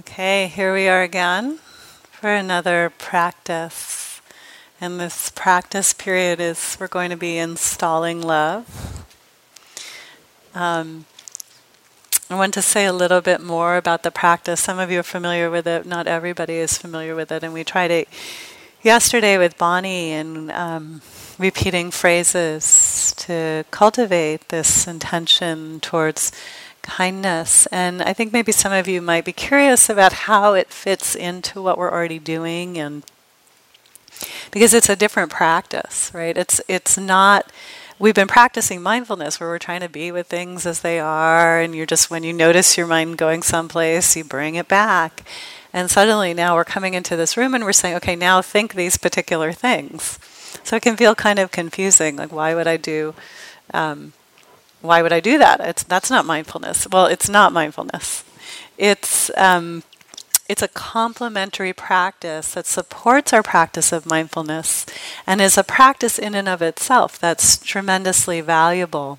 Okay, here we are again for another practice. And this practice period is we're going to be installing love. Um, I want to say a little bit more about the practice. Some of you are familiar with it, not everybody is familiar with it. And we tried it yesterday with Bonnie and um, repeating phrases to cultivate this intention towards kindness. And I think maybe some of you might be curious about how it fits into what we're already doing and because it's a different practice, right? It's it's not we've been practicing mindfulness where we're trying to be with things as they are and you're just when you notice your mind going someplace, you bring it back. And suddenly now we're coming into this room and we're saying, okay, now think these particular things. So it can feel kind of confusing. Like, why would I do um, why would I do that? It's that's not mindfulness. Well, it's not mindfulness. It's um, it's a complementary practice that supports our practice of mindfulness and is a practice in and of itself that's tremendously valuable.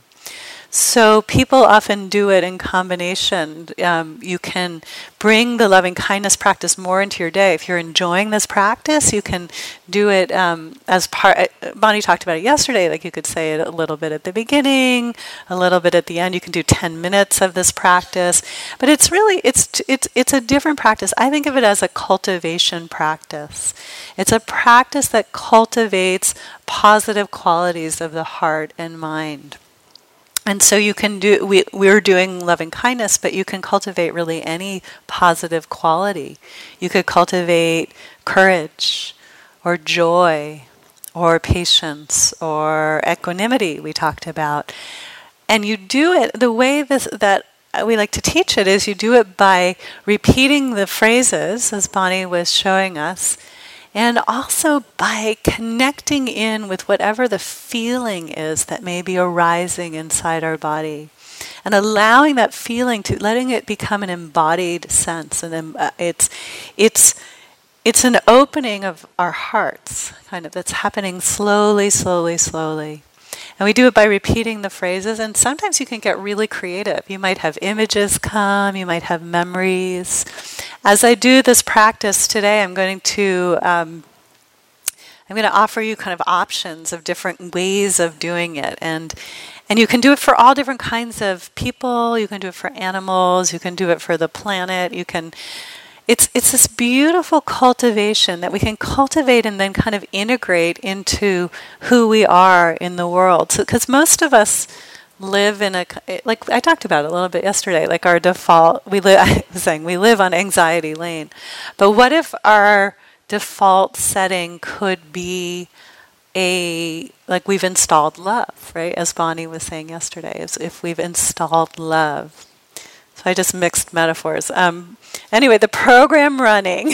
So people often do it in combination. Um, you can bring the loving kindness practice more into your day. If you're enjoying this practice, you can do it um, as part. Uh, Bonnie talked about it yesterday. Like you could say it a little bit at the beginning, a little bit at the end. You can do ten minutes of this practice, but it's really it's it's it's a different practice. I think of it as a cultivation practice. It's a practice that cultivates positive qualities of the heart and mind. And so you can do, we, we're doing loving kindness, but you can cultivate really any positive quality. You could cultivate courage or joy or patience or equanimity, we talked about. And you do it the way this, that we like to teach it is you do it by repeating the phrases, as Bonnie was showing us, and also by connecting in with whatever the feeling is that may be arising inside our body. And allowing that feeling to letting it become an embodied sense, and uh, it's it's it's an opening of our hearts, kind of that's happening slowly, slowly, slowly. And we do it by repeating the phrases, and sometimes you can get really creative. You might have images come, you might have memories. As I do this practice today, I'm going to. Um, I'm going to offer you kind of options of different ways of doing it, and and you can do it for all different kinds of people. You can do it for animals. You can do it for the planet. You can it's it's this beautiful cultivation that we can cultivate and then kind of integrate into who we are in the world. Because so, most of us live in a like I talked about it a little bit yesterday. Like our default, we live. I was saying we live on anxiety lane, but what if our default setting could be a like we've installed love, right? As Bonnie was saying yesterday, as if we've installed love so I just mixed metaphors. Um, anyway, the program running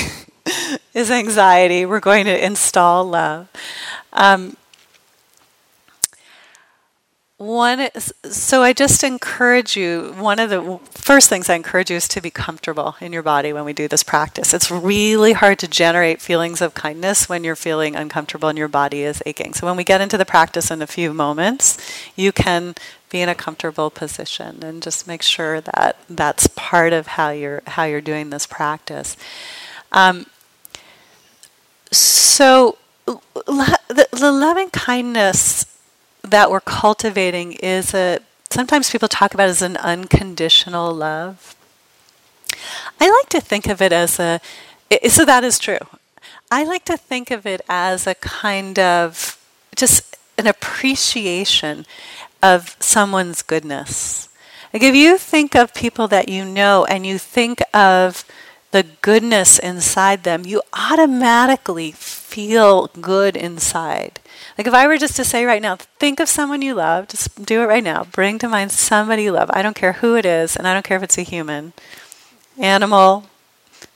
is anxiety. We're going to install love. Um, one, so I just encourage you. One of the first things I encourage you is to be comfortable in your body when we do this practice. It's really hard to generate feelings of kindness when you're feeling uncomfortable and your body is aching. So when we get into the practice in a few moments, you can be in a comfortable position and just make sure that that's part of how you're how you're doing this practice. Um, so the, the loving kindness that we're cultivating is a sometimes people talk about as an unconditional love. I like to think of it as a so that is true. I like to think of it as a kind of just an appreciation of someone's goodness. Like if you think of people that you know and you think of the goodness inside them, you automatically feel good inside. Like if I were just to say right now, think of someone you love, just do it right now. Bring to mind somebody you love. I don't care who it is, and I don't care if it's a human, animal,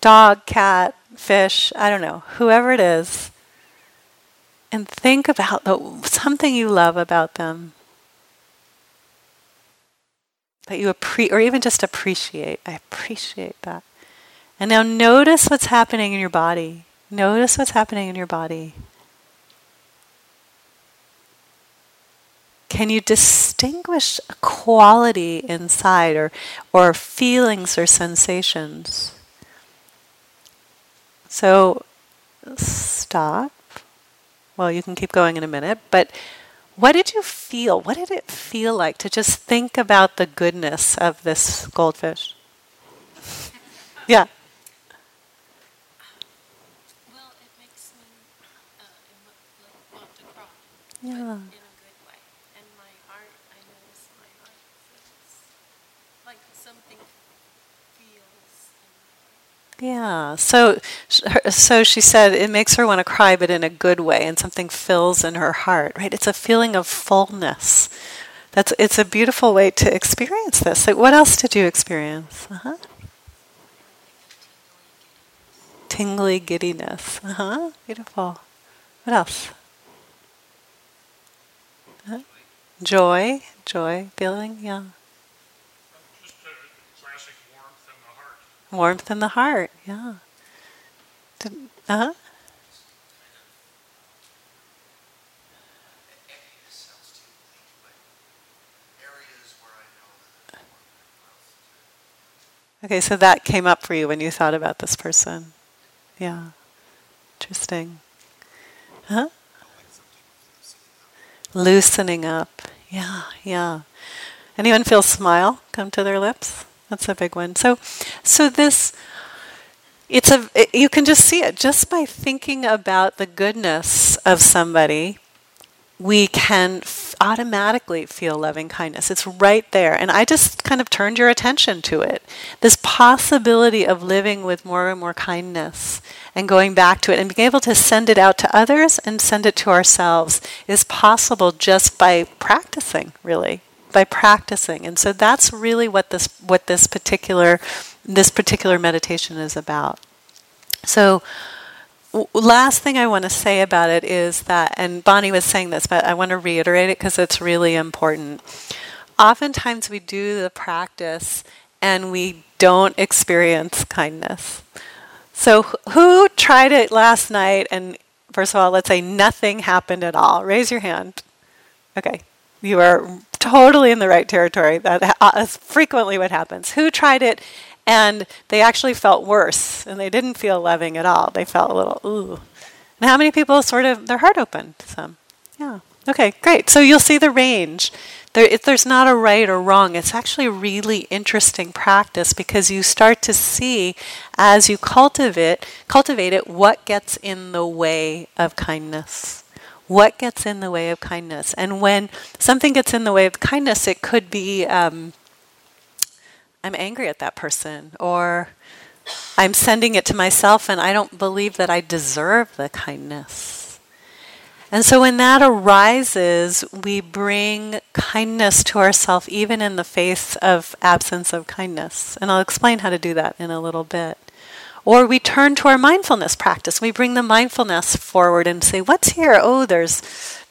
dog, cat, fish, I don't know, whoever it is. And think about the, something you love about them that you appreciate, or even just appreciate. I appreciate that. And now notice what's happening in your body. Notice what's happening in your body. Can you distinguish a quality inside or, or feelings or sensations? So stop. Well, you can keep going in a minute, but what did you feel? What did it feel like to just think about the goodness of this goldfish? yeah. Well, it makes me uh, emo- like want to cry. Yeah. But in a good way. And my heart, I notice my heart feels like something feels. in my heart. Yeah. So, so she said it makes her want to cry, but in a good way, and something fills in her heart. Right? It's a feeling of fullness. That's. It's a beautiful way to experience this. Like, what else did you experience? Uh-huh. Tingly giddiness. Uh huh. Beautiful. What else? Huh? Joy. Joy. Feeling. Yeah. Just a classic warmth in the heart. Warmth in the heart. Yeah. More growth. Uh-huh. Okay, so that came up for you when you thought about this person. Yeah. Interesting. Huh? Loosening up. Yeah, yeah. Anyone feel smile come to their lips? That's a big one. So so this it's a it, you can just see it just by thinking about the goodness of somebody we can f- automatically feel loving kindness. It's right there. And I just kind of turned your attention to it. This possibility of living with more and more kindness and going back to it and being able to send it out to others and send it to ourselves is possible just by practicing, really. By practicing. And so that's really what this what this particular this particular meditation is about. So w- last thing I want to say about it is that, and Bonnie was saying this, but I want to reiterate it because it's really important. Oftentimes we do the practice and we don't experience kindness. So, who tried it last night? And first of all, let's say nothing happened at all. Raise your hand. Okay, you are totally in the right territory. That is uh, frequently what happens. Who tried it and they actually felt worse and they didn't feel loving at all? They felt a little, ooh. And how many people sort of, their heart opened? Some. Yeah. Okay, great. So you'll see the range. There, if there's not a right or wrong, it's actually a really interesting practice because you start to see as you cultivate, cultivate it, what gets in the way of kindness what gets in the way of kindness. And when something gets in the way of kindness it could be um, i'm angry at that person or i'm sending it to myself and i don't believe that i deserve the kindness. And so when that arises we bring kindness to ourselves even in the face of absence of kindness. And i'll explain how to do that in a little bit or we turn to our mindfulness practice. We bring the mindfulness forward and say, "What's here? Oh, there's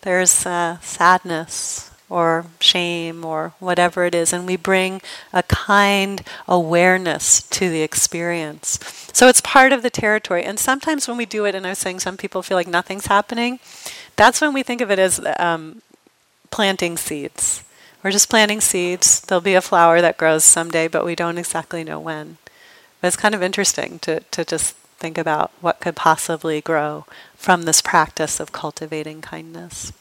there's uh, sadness or shame or whatever it is," and we bring a kind awareness to the experience. So it's part of the territory. And sometimes when we do it, and I was saying some people feel like nothing's happening, that's when we think of it as um, planting seeds. We're just planting seeds. There'll be a flower that grows someday, but we don't exactly know when. It's kind of interesting to, to just think about what could possibly grow from this practice of cultivating kindness.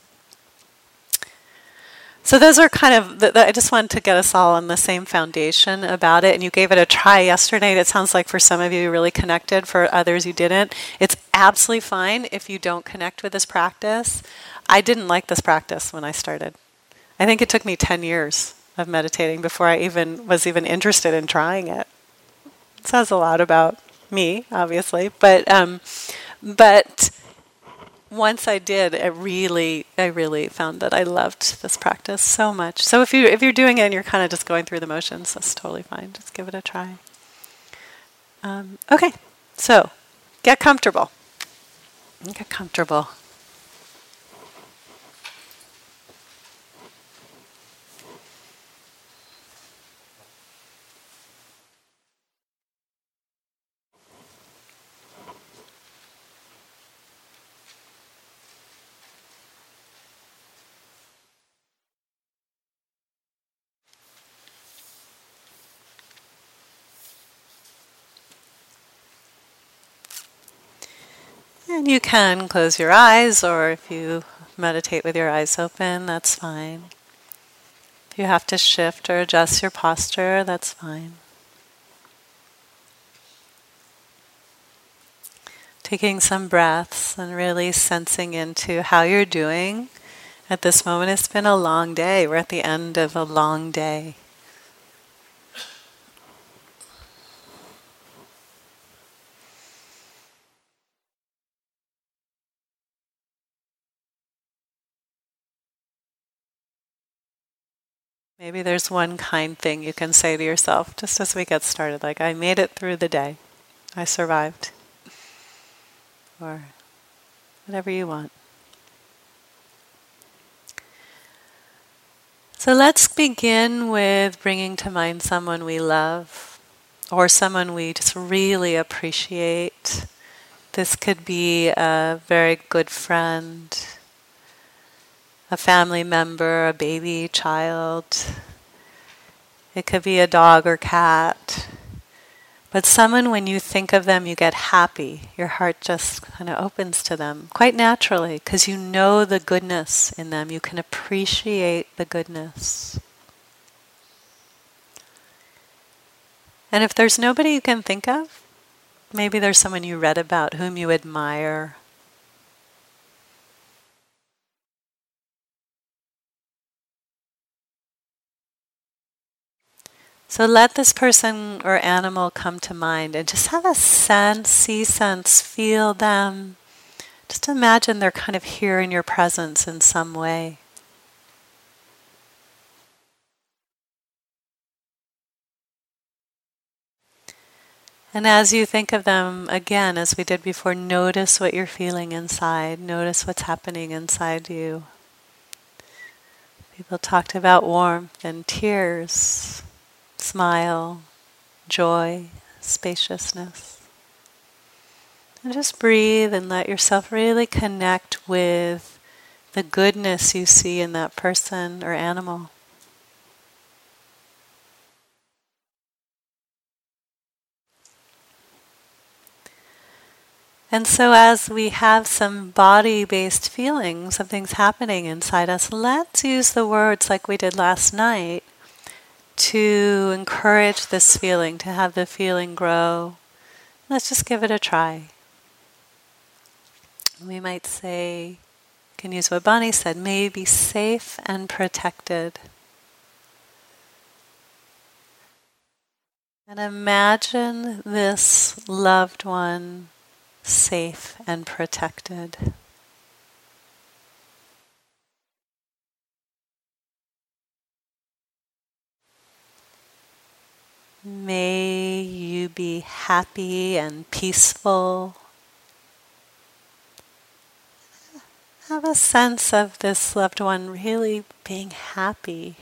So those are kind of. The, the, I just wanted to get us all on the same foundation about it. And you gave it a try yesterday. It sounds like for some of you, you really connected. For others, you didn't. It's absolutely fine if you don't connect with this practice. I didn't like this practice when I started. I think it took me ten years of meditating before I even was even interested in trying it says a lot about me, obviously. But um, but once I did, it really, I really found that I loved this practice so much. So if you if you're doing it and you're kind of just going through the motions, that's totally fine. Just give it a try. Um, okay, so get comfortable. Get comfortable. You can close your eyes, or if you meditate with your eyes open, that's fine. If you have to shift or adjust your posture, that's fine. Taking some breaths and really sensing into how you're doing at this moment. It's been a long day. We're at the end of a long day. Maybe there's one kind thing you can say to yourself just as we get started, like, I made it through the day, I survived or whatever you want. So let's begin with bringing to mind someone we love or someone we just really appreciate. This could be a very good friend, a family member, a baby, child. It could be a dog or cat. But someone, when you think of them, you get happy. Your heart just kind of opens to them quite naturally because you know the goodness in them. You can appreciate the goodness. And if there's nobody you can think of, maybe there's someone you read about whom you admire So let this person or animal come to mind and just have a sense, see sense, feel them. Just imagine they're kind of here in your presence in some way. And as you think of them, again, as we did before, notice what you're feeling inside. Notice what's happening inside you. People talked about warmth and tears smile, joy, spaciousness. And just breathe and let yourself really connect with the goodness you see in that person or animal. And so, as we have some body based feelings, of things happening inside us, let's use the words like we did last night to encourage this feeling, to have the feeling grow, let's just give it a try. We might say, can use what Bonnie said, may be safe and protected. And imagine this loved one safe and protected. May you be happy and peaceful. Have a sense of this loved one really being happy.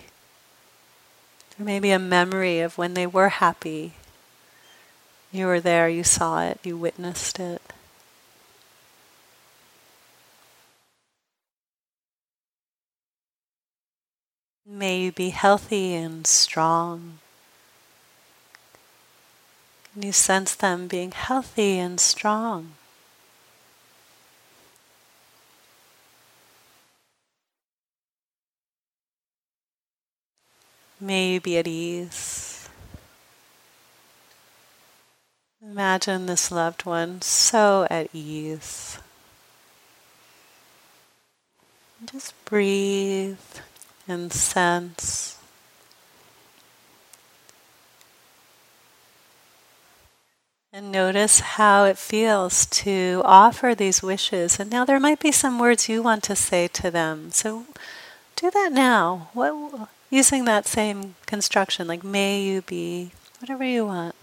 Maybe a memory of when they were happy. You were there, you saw it, you witnessed it. May you be healthy and strong. And you sense them being healthy and strong. May you be at ease. Imagine this loved one so at ease. Just breathe and sense And notice how it feels to offer these wishes. And now there might be some words you want to say to them. So do that now. What, using that same construction, like may you be, whatever you want.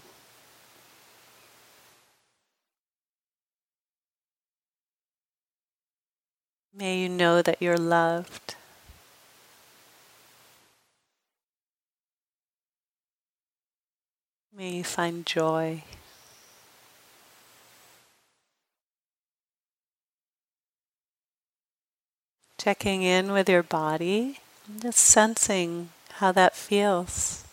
May you know that you're loved. May you find joy. Checking in with your body, just sensing how that feels.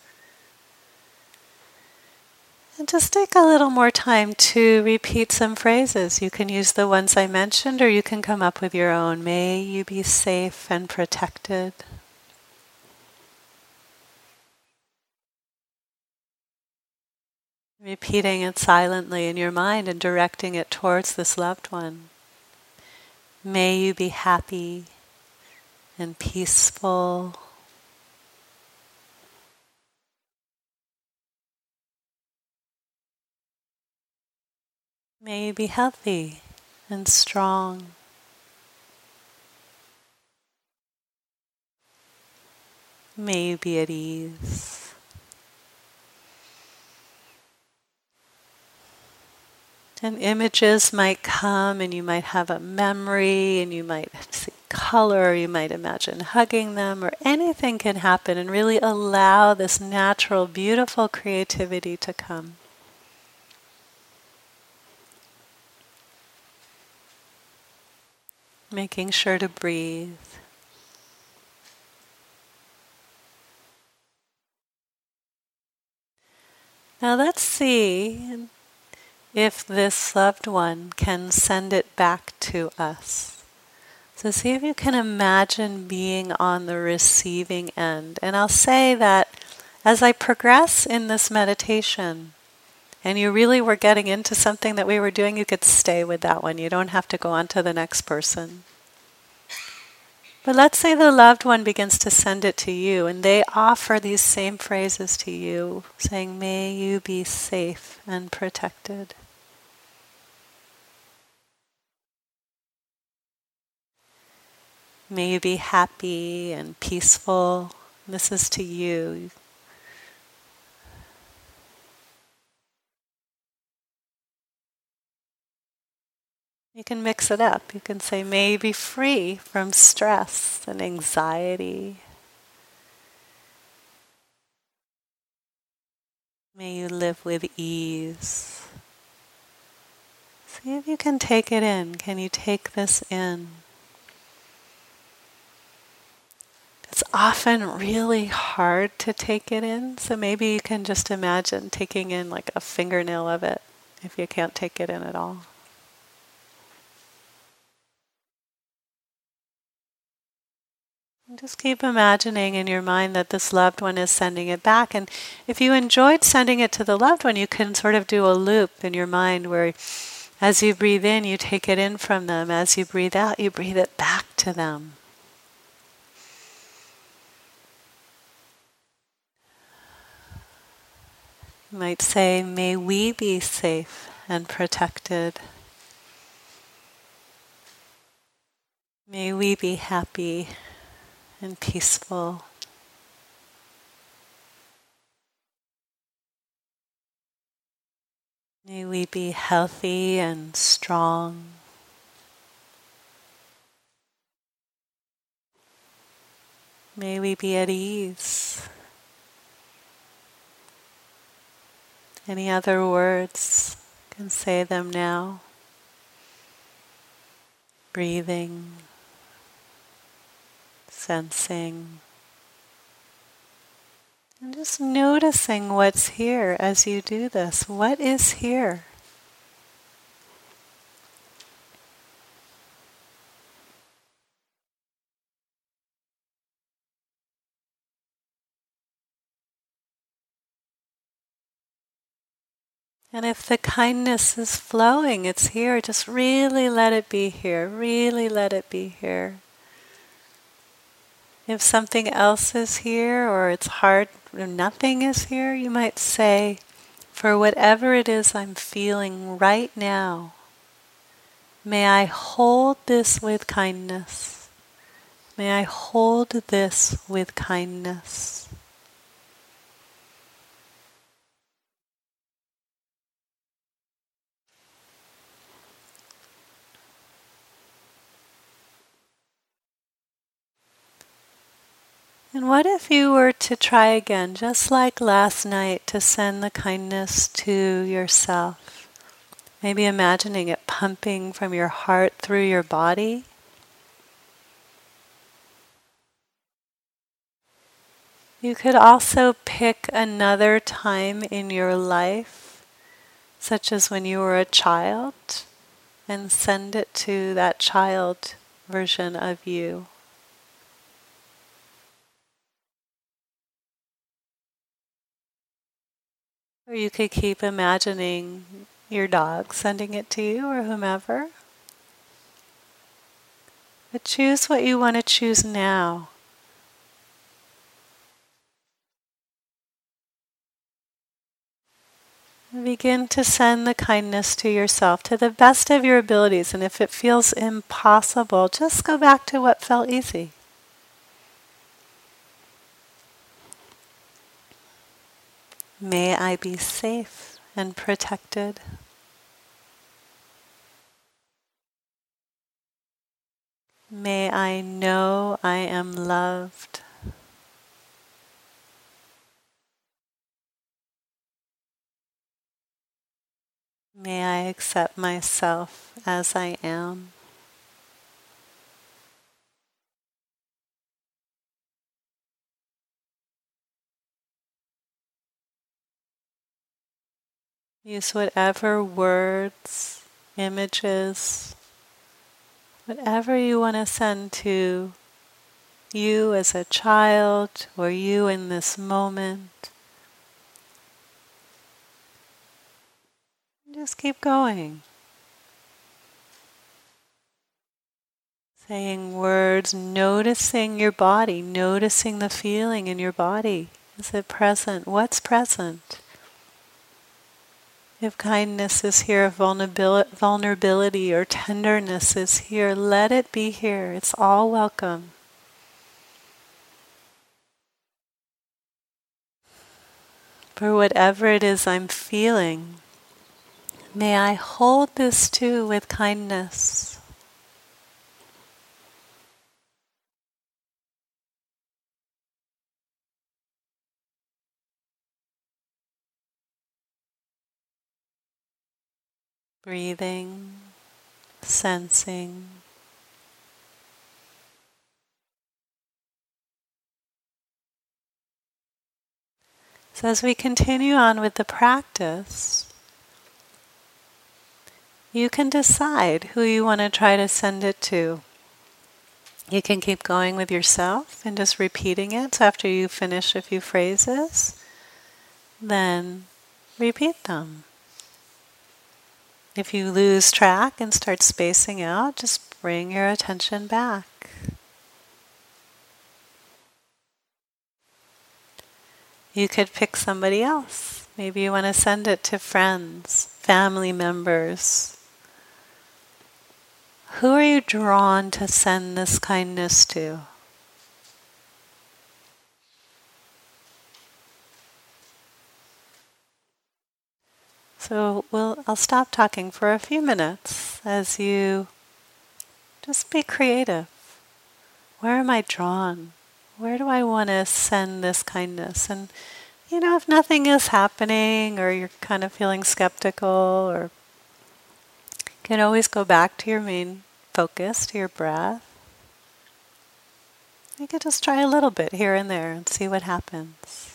And just take a little more time to repeat some phrases. You can use the ones I mentioned, or you can come up with your own. May you be safe and protected. Repeating it silently in your mind and directing it towards this loved one. May you be happy and peaceful. May you be healthy and strong. May you be at ease. And images might come, and you might have a memory, and you might see color, you might imagine hugging them, or anything can happen, and really allow this natural, beautiful creativity to come. Making sure to breathe. Now let's see if this loved one can send it back to us. So, see if you can imagine being on the receiving end. And I'll say that as I progress in this meditation, and you really were getting into something that we were doing, you could stay with that one. You don't have to go on to the next person. But let's say the loved one begins to send it to you, and they offer these same phrases to you, saying, May you be safe and protected. May you be happy and peaceful. This is to you. You can mix it up. You can say, May you be free from stress and anxiety. May you live with ease. See if you can take it in. Can you take this in? It's often really hard to take it in, so maybe you can just imagine taking in like a fingernail of it if you can't take it in at all. just keep imagining in your mind that this loved one is sending it back. And if you enjoyed sending it to the loved one, you can sort of do a loop in your mind where as you breathe in, you take it in from them. As you breathe out, you breathe it back to them. You might say, May we be safe and protected. May we be happy and peaceful. May we be healthy and strong. May we be at ease. Any other words? You can say them now. Breathing, sensing, and just noticing what's here as you do this. What is here? And if the kindness is flowing, it's here, just really let it be here. Really let it be here. If something else is here or it's hard or nothing is here, you might say, for whatever it is I'm feeling right now, may I hold this with kindness. May I hold this with kindness. And what if you were to try again, just like last night, to send the kindness to yourself? Maybe imagining it pumping from your heart through your body. You could also pick another time in your life such as when you were a child, and send it to that child version of you. Or you could keep imagining your dog sending it to you or whomever. But choose what you want to choose now. Begin to send the kindness to yourself to the best of your abilities. And if it feels impossible, just go back to what felt easy. May I be safe and protected. May I know I am loved. May I accept myself as I am. Use whatever words, images, whatever you want to send to you as a child or you in this moment. Just keep going. Saying words, noticing your body, noticing the feeling in your body. Is it present? What's present? If kindness is here, vulnerability or tenderness is here, let it be here. It's all welcome. For whatever it is I'm feeling, May I hold this too with kindness. Breathing, sensing. So, as we continue on with the practice, you can decide who you want to try to send it to. You can keep going with yourself and just repeating it. So after you finish a few phrases, then repeat them. If you lose track and start spacing out, just bring your attention back. You could pick somebody else. Maybe you want to send it to friends, family members, who are you drawn to send this kindness to? So we'll, I'll stop talking for a few minutes as you just be creative. Where am I drawn? Where do I want to send this kindness? And you know, if nothing is happening or you're kind of feeling skeptical or you can always go back to your main focus, to your breath. You could just try a little bit here and there and see what happens.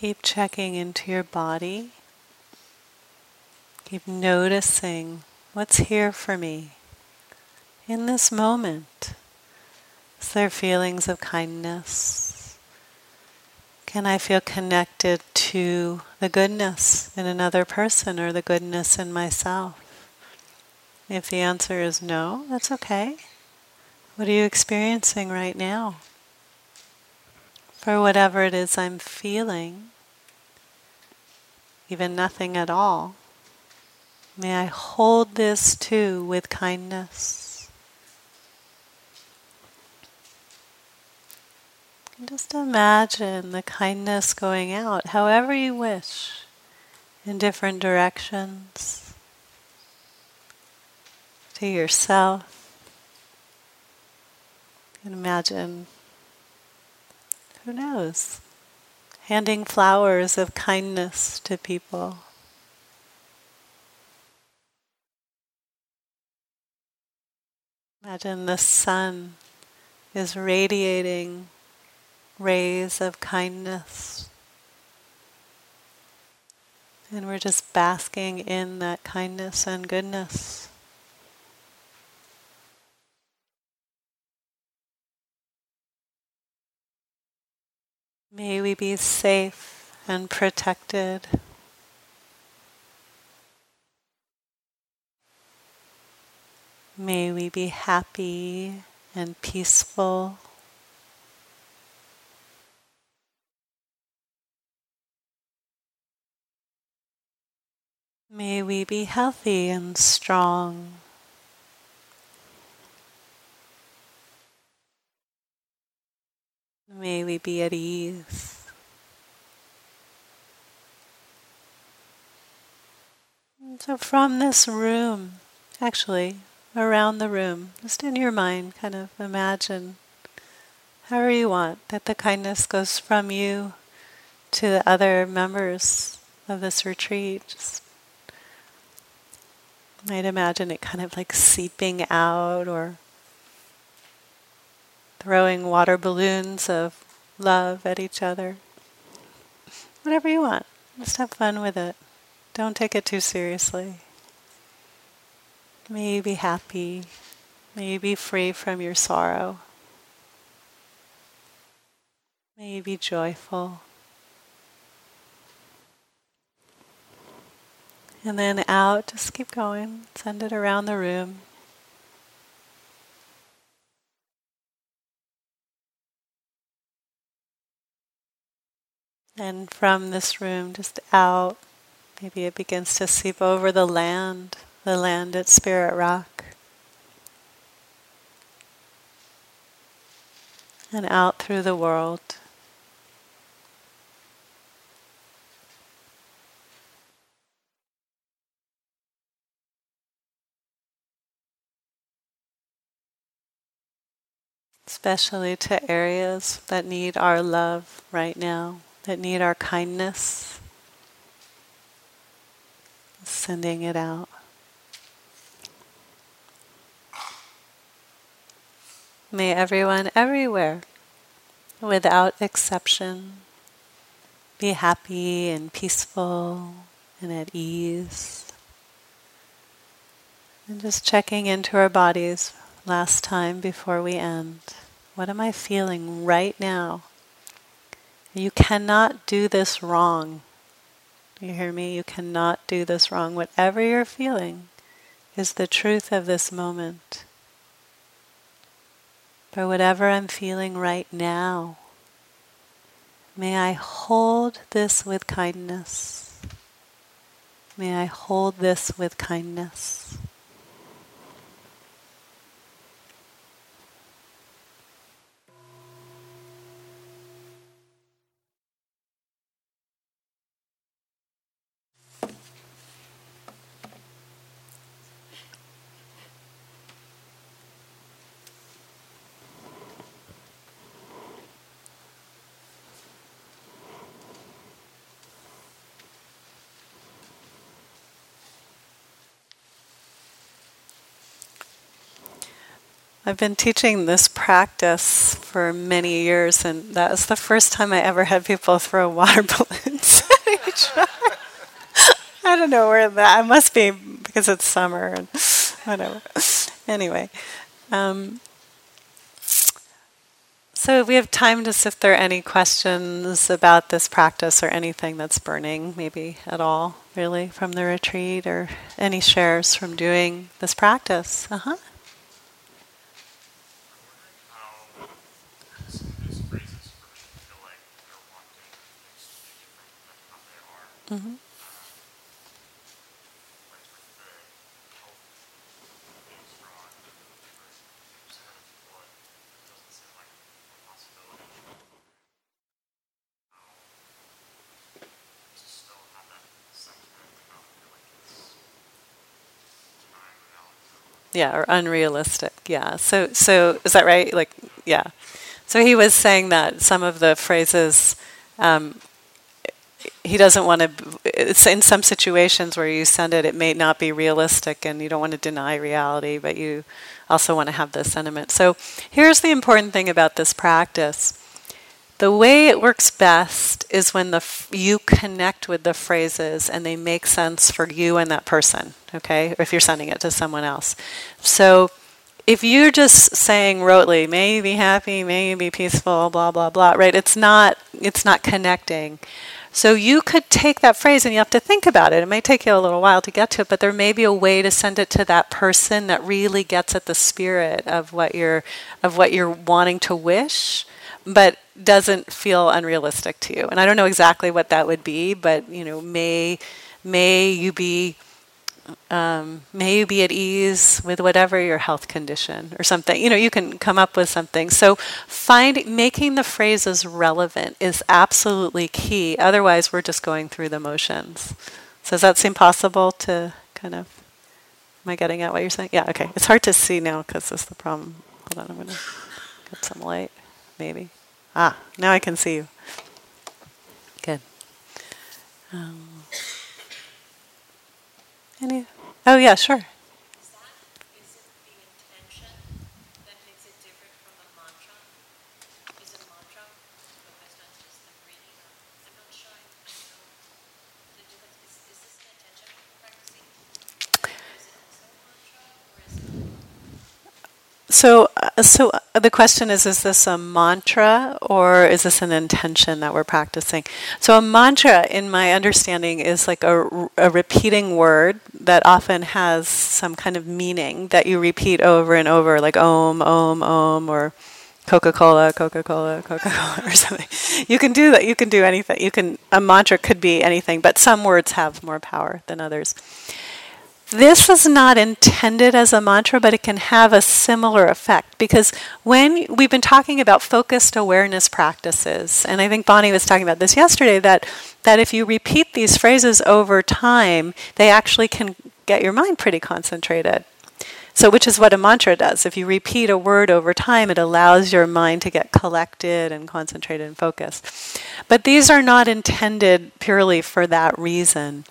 Keep checking into your body. Keep noticing what's here for me in this moment. Is there feelings of kindness? Can I feel connected to the goodness in another person or the goodness in myself? If the answer is no, that's okay. What are you experiencing right now? For whatever it is I'm feeling, even nothing at all, may I hold this too with kindness. Just imagine the kindness going out however you wish in different directions to yourself. And imagine, who knows, handing flowers of kindness to people. Imagine the sun is radiating rays of kindness. And we're just basking in that kindness and goodness. May we be safe and protected. May we be happy and peaceful. May we be healthy and strong. May we be at ease. And so, from this room, actually, around the room, just in your mind, kind of imagine however you want that the kindness goes from you to the other members of this retreat. Just might imagine it kind of like seeping out or throwing water balloons of love at each other. Whatever you want. Just have fun with it. Don't take it too seriously. May you be happy. May you be free from your sorrow. May you be joyful. And then out, just keep going. Send it around the room. And from this room, just out, maybe it begins to seep over the land, the land at Spirit Rock. And out through the world. Especially to areas that need our love right now that need our kindness, sending it out. May everyone everywhere, without exception, be happy and peaceful and at ease. And just checking into our bodies last time before we end. What am I feeling right now? You cannot do this wrong. You hear me? You cannot do this wrong. Whatever you're feeling is the truth of this moment. For whatever I'm feeling right now, may I hold this with kindness. May I hold this with kindness. I've been teaching this practice for many years, and that was the first time I ever had people throw water balloons at each other. I don't know where that. I must be because it's summer and whatever. Anyway, um, so we have time to see if there are any questions about this practice or anything that's burning, maybe at all, really, from the retreat, or any shares from doing this practice. Uh huh. Yeah, or unrealistic. Yeah. So so is that right? Like yeah. So he was saying that some of the phrases um, he doesn't want to. It's in some situations where you send it, it may not be realistic, and you don't want to deny reality, but you also want to have the sentiment. So here's the important thing about this practice. The way it works best is when the you connect with the phrases and they make sense for you and that person, okay? If you're sending it to someone else. So if you're just saying rotely, may you be happy, may you be peaceful, blah blah blah, right? It's not it's not connecting. So you could take that phrase and you have to think about it. It may take you a little while to get to it, but there may be a way to send it to that person that really gets at the spirit of what you're of what you're wanting to wish, but doesn't feel unrealistic to you. And I don't know exactly what that would be, but you know, may may you be um, may you be at ease with whatever your health condition or something. You know, you can come up with something. So, finding making the phrases relevant is absolutely key. Otherwise, we're just going through the motions. So, does that seem possible to kind of? Am I getting at what you're saying? Yeah. Okay. It's hard to see now because this is the problem. Hold on. I'm gonna get some light. Maybe. Ah, now I can see you. Good. Um, any? Oh yeah, sure. So, so uh, the question is: Is this a mantra or is this an intention that we're practicing? So, a mantra, in my understanding, is like a, a repeating word that often has some kind of meaning that you repeat over and over, like Om, Om, Om, or Coca Cola, Coca Cola, Coca Cola, or something. You can do that. You can do anything. You can. A mantra could be anything, but some words have more power than others. This is not intended as a mantra, but it can have a similar effect because when we've been talking about focused awareness practices, and I think Bonnie was talking about this yesterday, that, that if you repeat these phrases over time, they actually can get your mind pretty concentrated. So, which is what a mantra does. If you repeat a word over time, it allows your mind to get collected and concentrated and focused. But these are not intended purely for that reason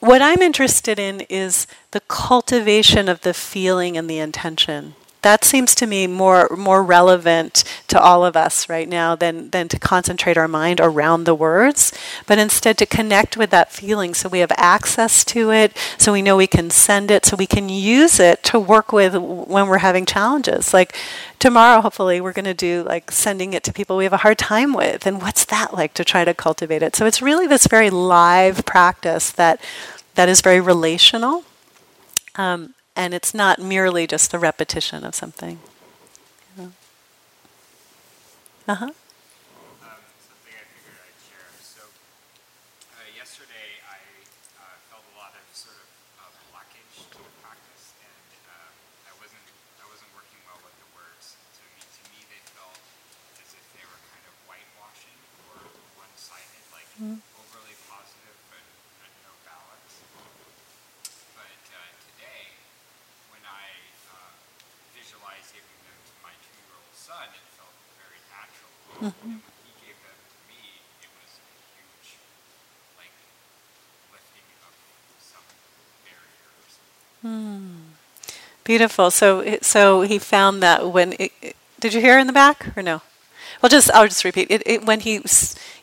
what I'm interested in is the cultivation of the feeling and the intention. That seems to me more more relevant to all of us right now than, than to concentrate our mind around the words, but instead to connect with that feeling so we have access to it, so we know we can send it, so we can use it to work with when we're having challenges. Like tomorrow, hopefully, we're going to do like sending it to people we have a hard time with, and what's that like to try to cultivate it? So it's really this very live practice that that is very relational. Um, and it's not merely just a repetition of something. Uh-huh. Uh huh. Mm-hmm. Beautiful. So, so he found that when it, did you hear in the back or no? Well, just I'll just repeat it. it when he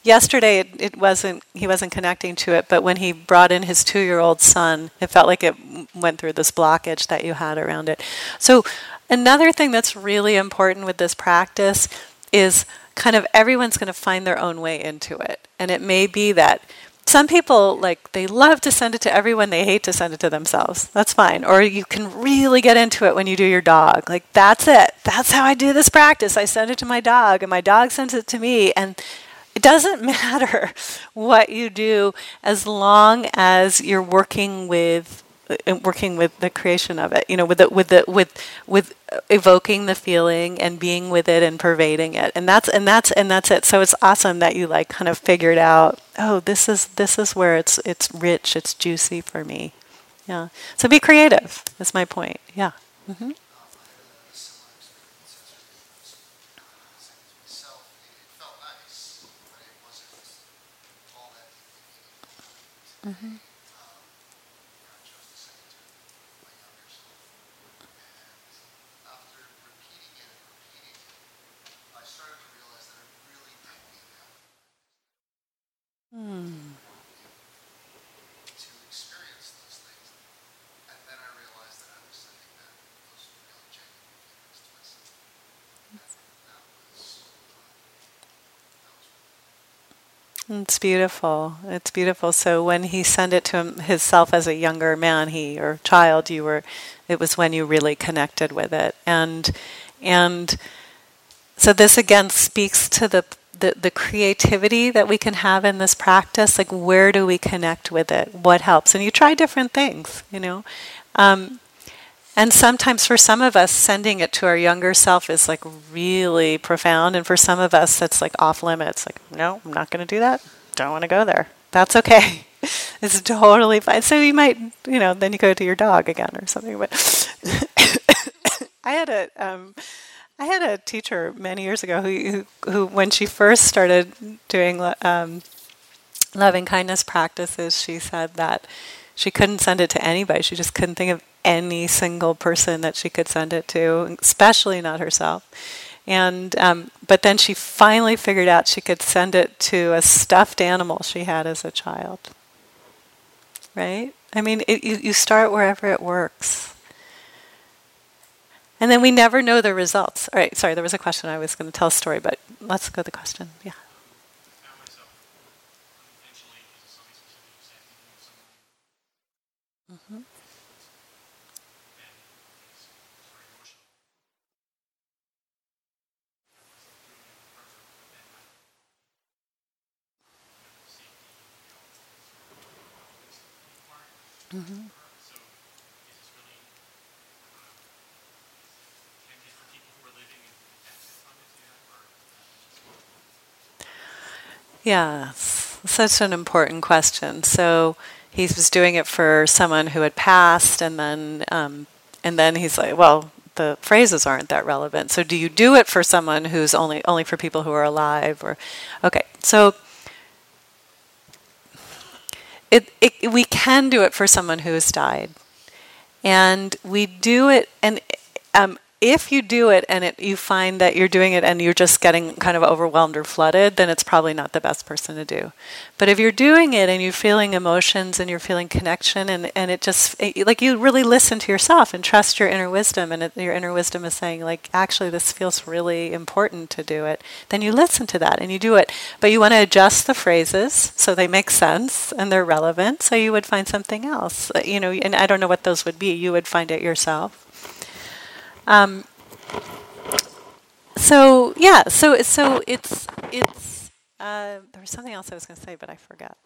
yesterday, it, it, wasn't he wasn't connecting to it, but when he brought in his two-year-old son, it felt like it went through this blockage that you had around it. So, another thing that's really important with this practice is kind of everyone's going to find their own way into it, and it may be that some people like they love to send it to everyone. They hate to send it to themselves. That's fine. Or you can really get into it when you do your dog. Like that's it. That's how i do this practice. I send it to my dog and my dog sends it to me. And it doesn't matter what you do as long as you're working with working with the creation of it you know with the with the with with evoking the feeling and being with it and pervading it. And that's and that's and that's it. So it's awesome that you like kind of figured out oh this is this is where it's it's rich it's juicy for me. Yeah. So be creative That's my point. Yeah. Mm-hmm. Mm-hmm. And It's beautiful. It's beautiful. So when he sent it to him, himself as a younger man, he or child, you were. It was when you really connected with it, and and so this again speaks to the the, the creativity that we can have in this practice like where do we connect with it? What helps? And you try different things you know? Um, and sometimes for some of us sending it to our younger self is like really profound. And for some of us that's like off limits. Like no i'm not going to do that. Don't want to go there. That's okay. It's totally fine. So you might you know then you go to your dog again or something but i had a um, I had a teacher many years ago who, who, when she first started doing um, loving kindness practices, she said that she couldn't send it to anybody. She just couldn't think of any single person that she could send it to, especially not herself. And um, but then she finally figured out she could send it to a stuffed animal she had as a child. Right? I mean, it, you, you start wherever it works. And then we never know the results. All right, sorry, there was a question. I was going to tell a story, but let's go to the question. Yeah. Mm-hmm. Yeah, such an important question. So he was doing it for someone who had passed, and then um, and then he's like, well, the phrases aren't that relevant. So do you do it for someone who's only only for people who are alive? Or okay, so. It, it, we can do it for someone who has died. And we do it, and um, if you do it and it, you find that you're doing it and you're just getting kind of overwhelmed or flooded, then it's probably not the best person to do. But if you're doing it and you're feeling emotions and you're feeling connection and, and it just, it, like you really listen to yourself and trust your inner wisdom and it, your inner wisdom is saying, like, actually, this feels really important to do it, then you listen to that and you do it. But you want to adjust the phrases so they make sense and they're relevant. So you would find something else, you know, and I don't know what those would be. You would find it yourself. Um, so yeah, so so it's it's uh, there was something else I was going to say, but I forgot.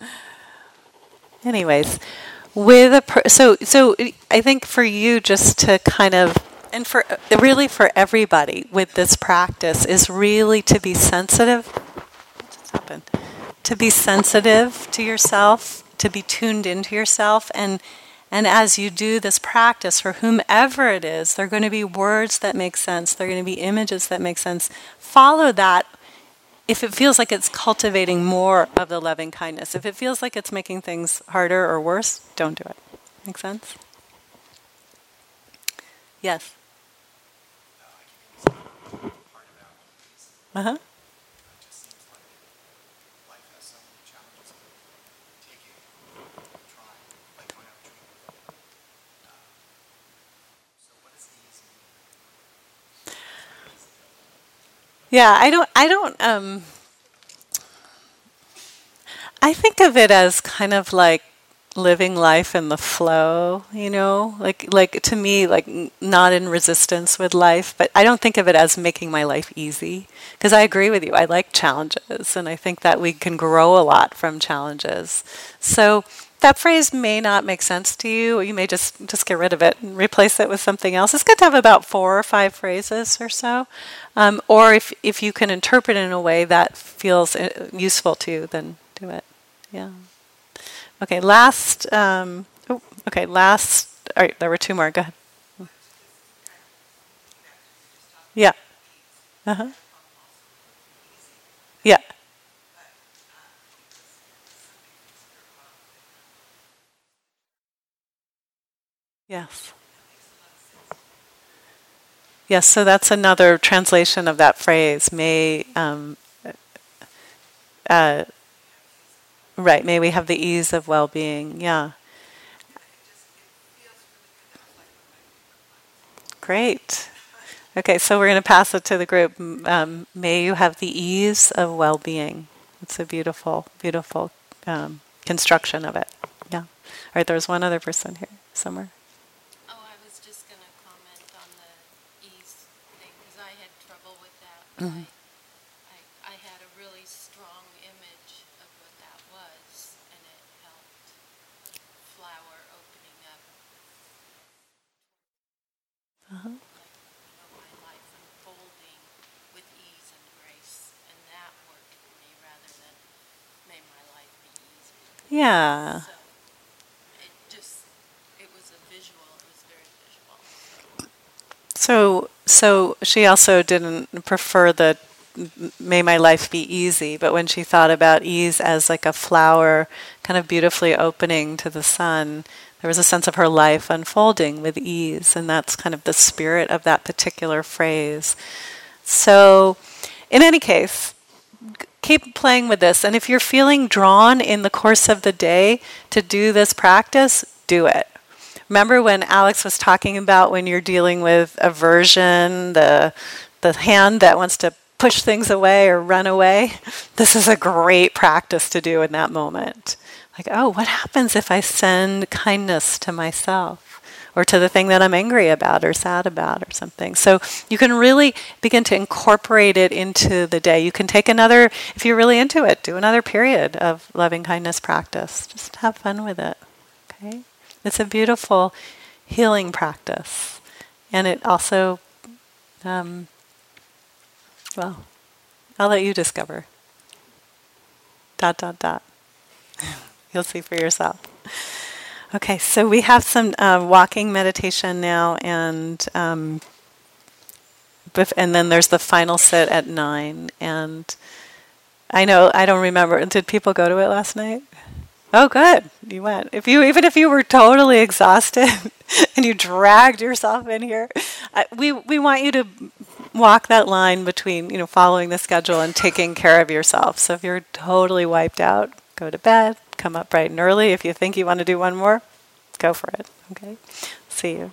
Anyways, with a per- so so I think for you just to kind of and for really for everybody with this practice is really to be sensitive. What just happened? To be sensitive to yourself, to be tuned into yourself, and and as you do this practice, for whomever it is, there are going to be words that make sense, there are going to be images that make sense. Follow that if it feels like it's cultivating more of the loving kindness. If it feels like it's making things harder or worse, don't do it. Make sense? Yes. Uh, I keep getting this part about ease. Uh huh. It just seems like life has so many challenges. Taking, trying, like going out treatment. Uh, so what does ease mean? Yeah, I don't. I don't. Um, I think of it as kind of like living life in the flow. You know, like like to me, like not in resistance with life. But I don't think of it as making my life easy because I agree with you. I like challenges, and I think that we can grow a lot from challenges. So that phrase may not make sense to you. You may just just get rid of it and replace it with something else. It's good to have about four or five phrases or so. Um, or if if you can interpret it in a way that feels uh, useful to you, then do it. Yeah. Okay. Last. Um, oh, okay. Last. All right. There were two more. Go ahead. Yeah. Uh huh. Yeah. Yes. Yes, so that's another translation of that phrase. May, um, uh, right, may we have the ease of well being. Yeah. Great. Okay, so we're going to pass it to the group. Um, may you have the ease of well being. It's a beautiful, beautiful um, construction of it. Yeah. All right, there's one other person here somewhere. Oh, I was just gonna comment on the ease thing, because I had trouble I, I, had a really strong image of what that was, and it helped flower opening up. Uh-huh. Like, you know, my life unfolding with ease and grace, and that worked for me rather than may my life be easy. Yeah. So, it just, it was a visual, it was very visual. So, so she also didn't prefer the "May my life be easy," but when she thought about ease as like a flower, kind of beautifully opening to the sun, there was a sense of her life unfolding with ease, and that's kind of the spirit of that particular phrase. So, in any case, keep playing with this, and if you're feeling drawn in the course of the day to do this practice, do it. Remember when Alex was talking about when you're dealing with aversion, the the hand that wants to push things away or run away? This is a great practice to do in that moment. Like, oh, what happens if I send kindness to myself or to the thing that I'm angry about or sad about or something? So you can really begin to incorporate it into the day. You can take another, if you're really into it, do another period of loving kindness practice. Just have fun with it. Okay? It's a beautiful healing practice. And it also, um, well, I'll let you discover. Dot, dot, dot. You'll see for yourself. Okay, so we have some uh, walking meditation now, and um, bef- and then there's the final sit at nine. And I know I don't remember. Did people go to it last night? Oh, good. You went. If you even if you were totally exhausted and you dragged yourself in here, we we want you to walk that line between you know following the schedule and taking care of yourself. So if you're totally wiped out, go to bed. Come up bright and early. If you think you want to do one more, go for it. Okay. See you.